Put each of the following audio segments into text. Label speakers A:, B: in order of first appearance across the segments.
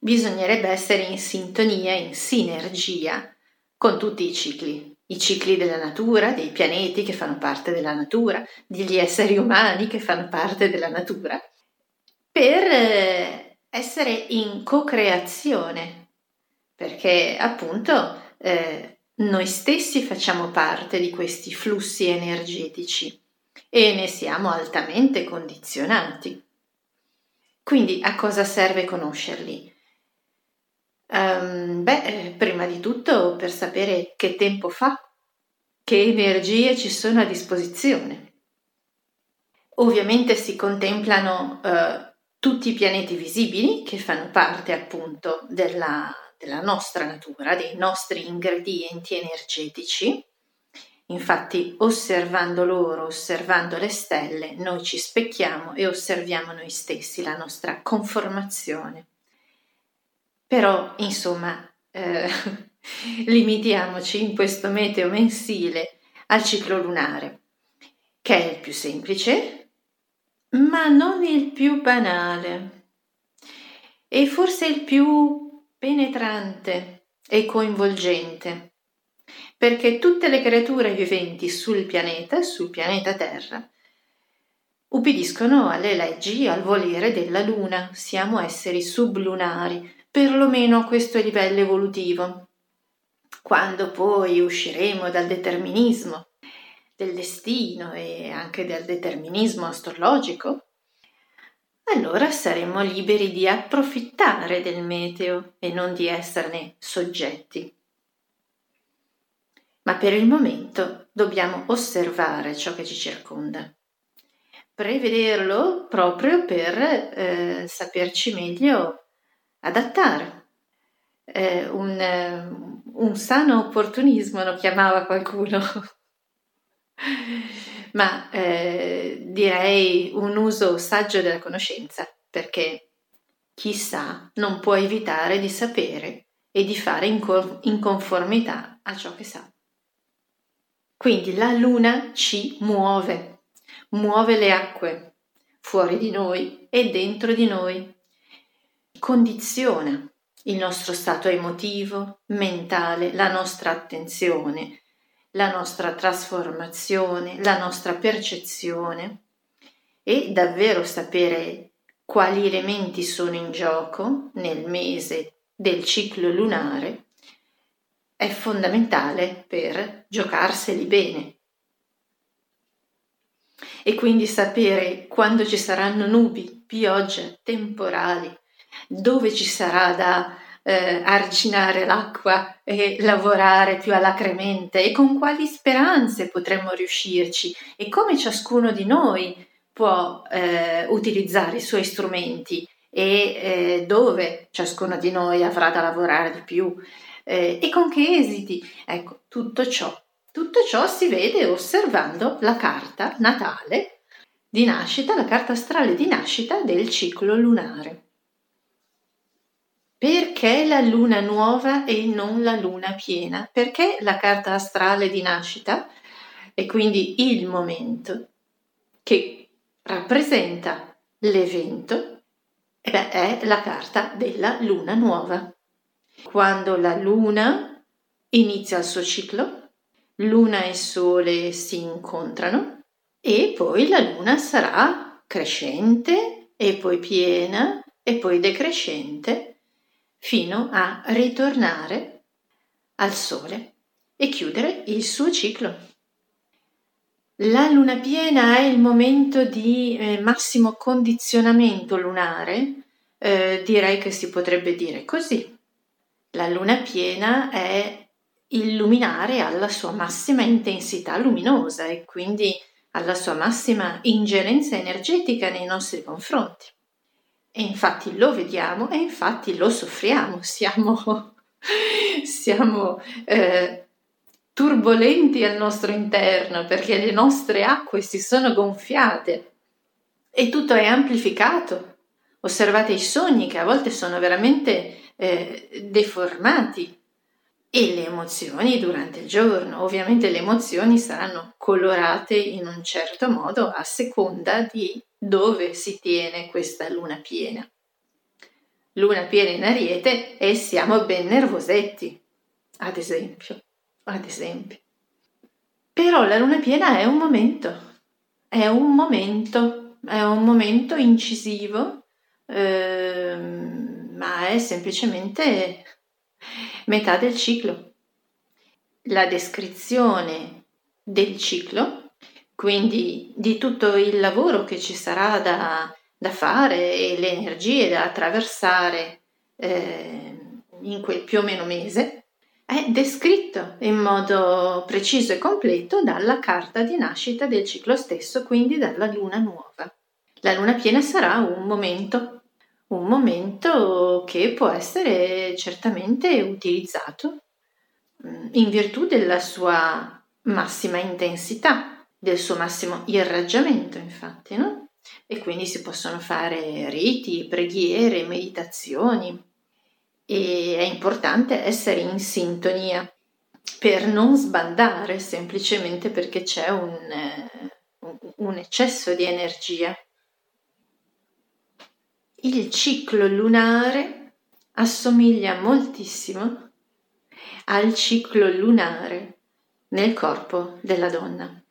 A: bisognerebbe essere in sintonia, in sinergia con tutti i cicli, i cicli della natura, dei pianeti che fanno parte della natura, degli esseri umani che fanno parte della natura, per eh, essere in co-creazione, perché appunto eh, noi stessi facciamo parte di questi flussi energetici e ne siamo altamente condizionati. Quindi a cosa serve conoscerli? Um, beh, eh, prima di tutto per sapere che tempo fa, che energie ci sono a disposizione. Ovviamente si contemplano uh, tutti i pianeti visibili che fanno parte appunto della, della nostra natura, dei nostri ingredienti energetici. Infatti, osservando loro, osservando le stelle, noi ci specchiamo e osserviamo noi stessi, la nostra conformazione. Però, insomma, eh, limitiamoci in questo meteo mensile al ciclo lunare, che è il più semplice, ma non il più banale. E forse il più penetrante e coinvolgente, perché tutte le creature viventi sul pianeta, sul pianeta Terra, ubbidiscono alle leggi, al volere della Luna, siamo esseri sublunari, perlomeno a questo livello evolutivo. Quando poi usciremo dal determinismo del destino e anche dal determinismo astrologico, allora saremo liberi di approfittare del meteo e non di esserne soggetti. Ma per il momento dobbiamo osservare ciò che ci circonda, prevederlo proprio per eh, saperci meglio adattare. Eh, un, un sano opportunismo lo chiamava qualcuno, ma eh, direi un uso saggio della conoscenza, perché chi sa non può evitare di sapere e di fare in, cor- in conformità a ciò che sa. Quindi la luna ci muove, muove le acque fuori di noi e dentro di noi condiziona il nostro stato emotivo, mentale, la nostra attenzione, la nostra trasformazione, la nostra percezione e davvero sapere quali elementi sono in gioco nel mese del ciclo lunare è fondamentale per giocarseli bene. E quindi sapere quando ci saranno nubi, piogge, temporali, dove ci sarà da eh, arginare l'acqua e lavorare più alacremente e con quali speranze potremmo riuscirci e come ciascuno di noi può eh, utilizzare i suoi strumenti e eh, dove ciascuno di noi avrà da lavorare di più eh, e con che esiti. Ecco, tutto ciò. Tutto ciò si vede osservando la carta natale di nascita, la carta astrale di nascita del ciclo lunare. Perché la luna nuova e non la luna piena? Perché la carta astrale di nascita e quindi il momento che rappresenta l'evento è la carta della luna nuova. Quando la luna inizia il suo ciclo, luna e sole si incontrano e poi la luna sarà crescente e poi piena e poi decrescente fino a ritornare al Sole e chiudere il suo ciclo. La luna piena è il momento di eh, massimo condizionamento lunare, eh, direi che si potrebbe dire così. La luna piena è illuminare alla sua massima intensità luminosa e quindi alla sua massima ingerenza energetica nei nostri confronti. E infatti lo vediamo e infatti lo soffriamo, siamo, siamo eh, turbolenti al nostro interno perché le nostre acque si sono gonfiate. E tutto è amplificato. Osservate i sogni che a volte sono veramente eh, deformati e le emozioni durante il giorno. Ovviamente le emozioni saranno colorate in un certo modo a seconda di dove si tiene questa luna piena. luna piena in ariete e siamo ben nervosetti, ad esempio, ad esempio. Però la luna piena è un momento, è un momento, è un momento incisivo, ehm, ma è semplicemente metà del ciclo. La descrizione del ciclo, quindi di tutto il lavoro che ci sarà da, da fare e le energie da attraversare eh, in quel più o meno mese, è descritto in modo preciso e completo dalla carta di nascita del ciclo stesso, quindi dalla luna nuova. La luna piena sarà un momento, un momento che può essere certamente utilizzato mm, in virtù della sua massima intensità, del suo massimo irraggiamento, infatti, no? E quindi si possono fare riti, preghiere, meditazioni, e è importante essere in sintonia per non sbandare semplicemente perché c'è un, eh, un eccesso di energia. Il ciclo lunare assomiglia moltissimo al ciclo lunare nel corpo della donna.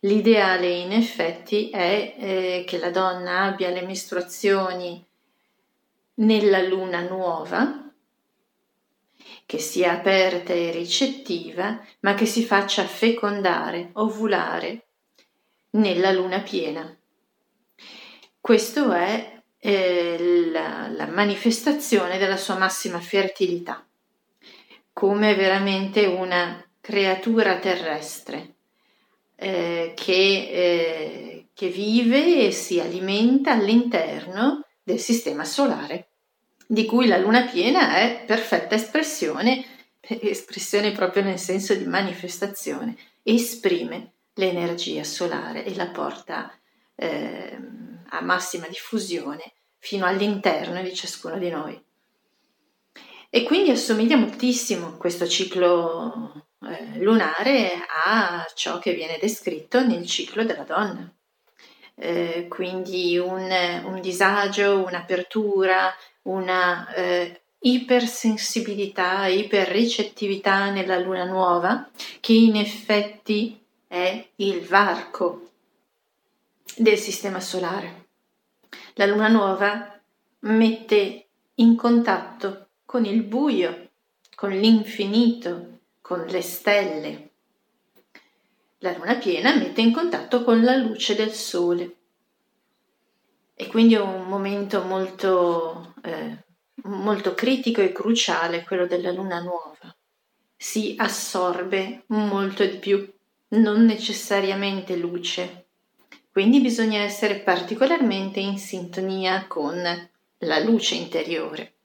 A: L'ideale in effetti è eh, che la donna abbia le mestruazioni nella luna nuova, che sia aperta e ricettiva, ma che si faccia fecondare, ovulare nella luna piena. Questo è eh, la, la manifestazione della sua massima fertilità, come veramente una creatura terrestre eh, che, eh, che vive e si alimenta all'interno del sistema solare di cui la luna piena è perfetta espressione, espressione proprio nel senso di manifestazione, esprime l'energia solare e la porta eh, a massima diffusione fino all'interno di ciascuno di noi. E quindi assomiglia moltissimo questo ciclo eh, lunare a ciò che viene descritto nel ciclo della donna. Eh, quindi un, un disagio, un'apertura, una eh, ipersensibilità, iperricettività nella luna nuova, che in effetti è il varco del sistema solare. La luna nuova mette in contatto con il buio, con l'infinito, con le stelle. La luna piena mette in contatto con la luce del sole. E quindi è un momento molto, eh, molto critico e cruciale quello della luna nuova. Si assorbe molto di più, non necessariamente luce. Quindi bisogna essere particolarmente in sintonia con la luce interiore.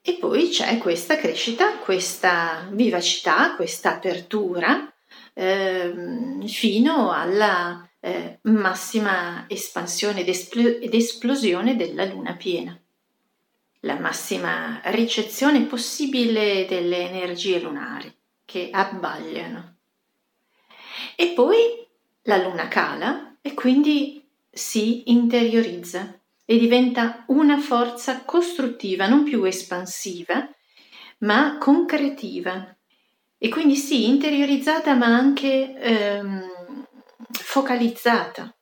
A: E poi c'è questa crescita, questa vivacità, questa apertura eh, fino alla eh, massima espansione ed, espl- ed esplosione della luna piena, la massima ricezione possibile delle energie lunari che abbagliano. E poi la luna cala e quindi si interiorizza e diventa una forza costruttiva, non più espansiva, ma concretiva. E quindi sì, interiorizzata ma anche ehm, focalizzata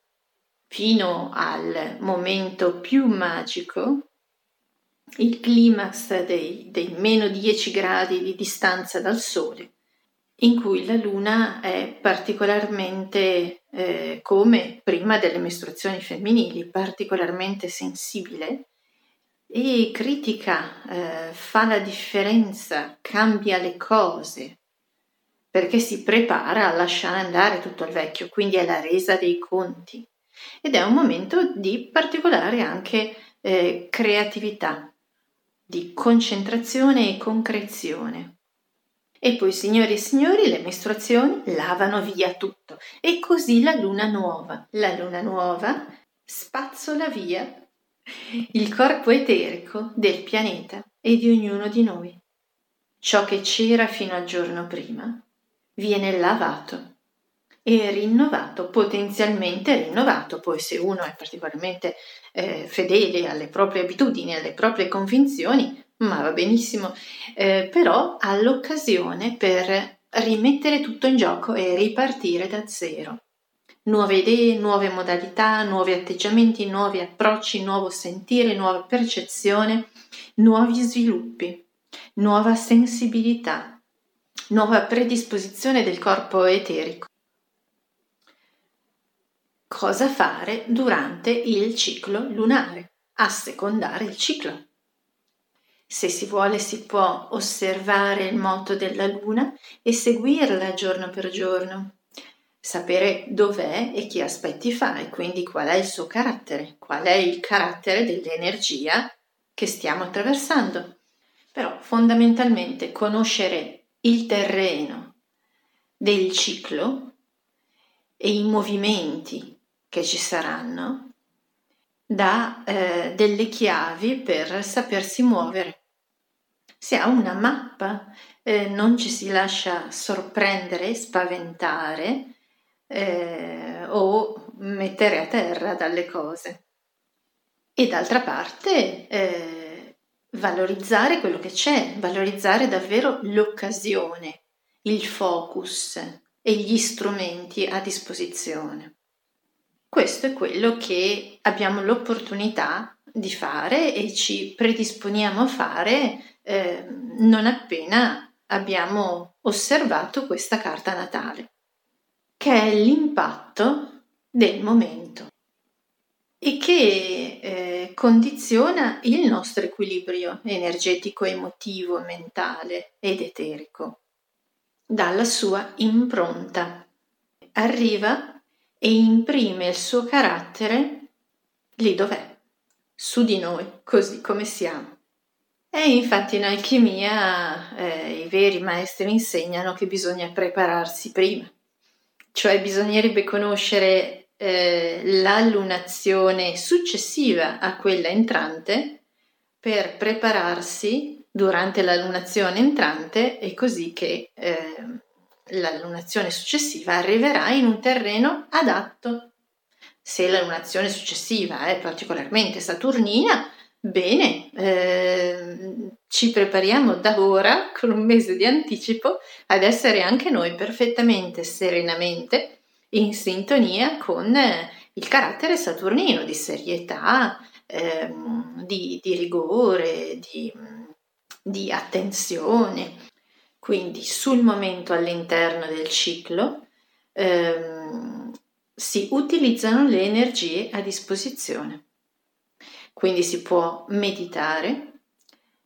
A: fino al momento più magico, il climax dei, dei meno 10 gradi di distanza dal Sole, in cui la Luna è particolarmente, eh, come prima delle mestruazioni femminili, particolarmente sensibile e critica, eh, fa la differenza, cambia le cose, perché si prepara a lasciare andare tutto il vecchio, quindi è la resa dei conti. Ed è un momento di particolare anche eh, creatività, di concentrazione e concrezione. E poi, signori e signori, le mestruazioni lavano via tutto. E così la luna nuova. La luna nuova spazzola via il corpo eterico del pianeta e di ognuno di noi. Ciò che c'era fino al giorno prima viene lavato, e rinnovato, potenzialmente rinnovato. Poi se uno è particolarmente eh, fedele alle proprie abitudini, alle proprie convinzioni, ma va benissimo, eh, però ha l'occasione per rimettere tutto in gioco e ripartire da zero. Nuove idee, nuove modalità, nuovi atteggiamenti, nuovi approcci, nuovo sentire, nuova percezione, nuovi sviluppi, nuova sensibilità, nuova predisposizione del corpo eterico. Cosa fare durante il ciclo lunare? Assecondare il ciclo. Se si vuole si può osservare il moto della luna e seguirla giorno per giorno, sapere dov'è e che aspetti fa e quindi qual è il suo carattere, qual è il carattere dell'energia che stiamo attraversando. Però fondamentalmente conoscere il terreno del ciclo e i movimenti che ci saranno dà eh, delle chiavi per sapersi muovere si ha una mappa, eh, non ci si lascia sorprendere, spaventare eh, o mettere a terra dalle cose. E d'altra parte eh, valorizzare quello che c'è, valorizzare davvero l'occasione, il focus e gli strumenti a disposizione. Questo è quello che abbiamo l'opportunità di fare e ci predisponiamo a fare eh, non appena abbiamo osservato questa carta natale, che è l'impatto del momento e che eh, condiziona il nostro equilibrio energetico, emotivo, mentale ed eterico dalla sua impronta. Arriva e imprime il suo carattere lì dov'è, su di noi, così come siamo. E infatti in alchimia eh, i veri maestri insegnano che bisogna prepararsi prima, cioè bisognerebbe conoscere eh, l'allunazione successiva a quella entrante per prepararsi durante l'allunazione entrante e così che eh, l'allunazione successiva arriverà in un terreno adatto. Se l'allunazione successiva è particolarmente saturnina, Bene, eh, ci prepariamo da ora con un mese di anticipo ad essere anche noi perfettamente serenamente in sintonia con eh, il carattere saturnino di serietà, eh, di, di, rigore, di, di attenzione. Quindi sul momento all'interno del ciclo ehm, si utilizzano le energie a disposizione. Quindi si può meditare,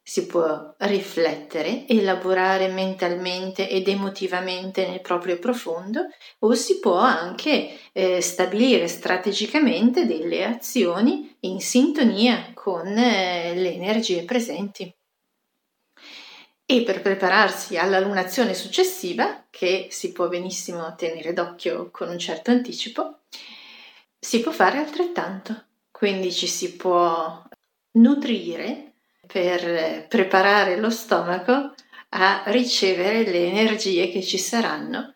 A: si può riflettere, elaborare mentalmente ed emotivamente nel proprio profondo o si può anche eh, stabilire strategicamente delle azioni in sintonia con eh, le energie presenti. E per prepararsi alla lunazione successiva, che si può benissimo tenere d'occhio con un certo anticipo, si può fare altrettanto. Quindi ci si può nutrire per preparare lo stomaco a ricevere le energie che ci saranno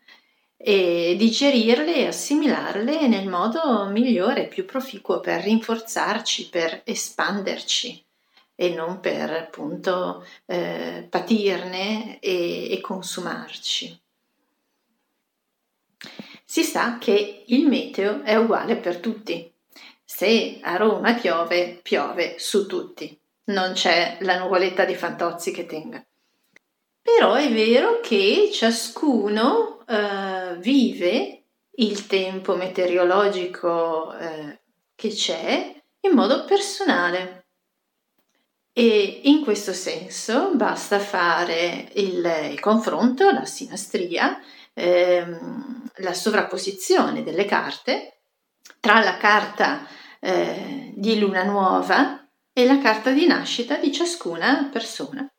A: e digerirle e assimilarle nel modo migliore, più proficuo per rinforzarci, per espanderci e non per appunto eh, patirne e, e consumarci. Si sa che il meteo è uguale per tutti, se a Roma piove, piove su tutti. Non c'è la nuvoletta di Fantozzi che tenga. Però è vero che ciascuno eh, vive il tempo meteorologico eh, che c'è in modo personale. E in questo senso basta fare il, il confronto, la sinastria, ehm, la sovrapposizione delle carte tra la carta eh, di luna nuova e la carta di nascita di ciascuna persona.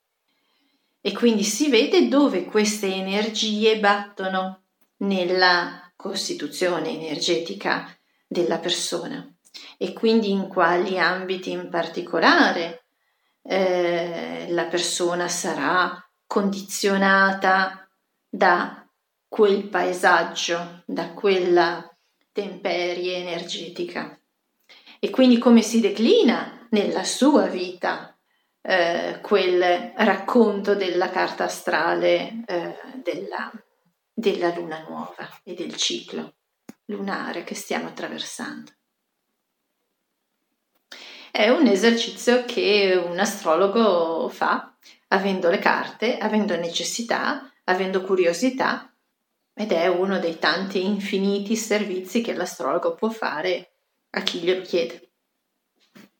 A: E quindi si vede dove queste energie battono nella costituzione energetica della persona e quindi in quali ambiti in particolare eh, la persona sarà condizionata da quel paesaggio, da quella temperie energetica. E quindi come si declina nella sua vita eh, quel racconto della carta astrale eh, della, della luna nuova e del ciclo lunare che stiamo attraversando. È un esercizio che un astrologo fa avendo le carte, avendo necessità, avendo curiosità ed è uno dei tanti infiniti servizi che l'astrologo può fare a chi glielo chiede.